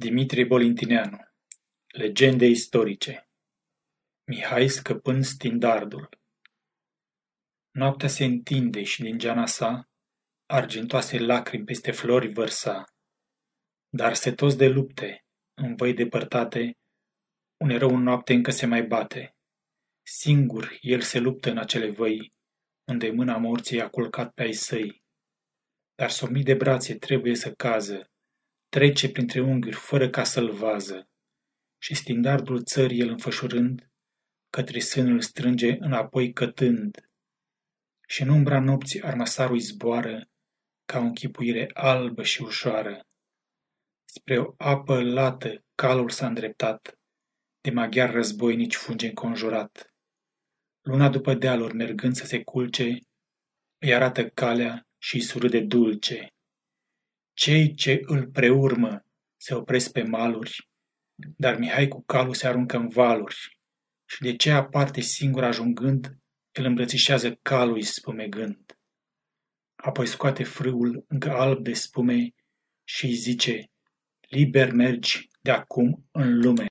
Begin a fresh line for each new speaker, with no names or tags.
Dimitrie Bolintineanu Legende istorice Mihai scăpând stindardul Noaptea se întinde și din geana sa argintoase lacrimi peste flori vărsa. Dar setos de lupte, în văi depărtate, un erou în noapte încă se mai bate. Singur el se luptă în acele văi, unde mâna morții a culcat pe ai săi. Dar somnit de brațe trebuie să cază, Trece printre unghiuri fără ca să-l vază, și stindardul țării el înfășurând, către sânul strânge înapoi cătând. Și în umbra nopții armasarul zboară, ca o închipuire albă și ușoară. Spre o apă lată calul s-a îndreptat, de maghiar războinici funge înconjurat. Luna după dealuri mergând să se culce, îi arată calea și îi surâde dulce. Cei ce îl preurmă se opresc pe maluri, dar Mihai cu calul se aruncă în valuri și de ceea parte singur ajungând, îl îmbrățișează calul spumegând. Apoi scoate frâul încă alb de spume și îi zice, liber mergi de acum în lume.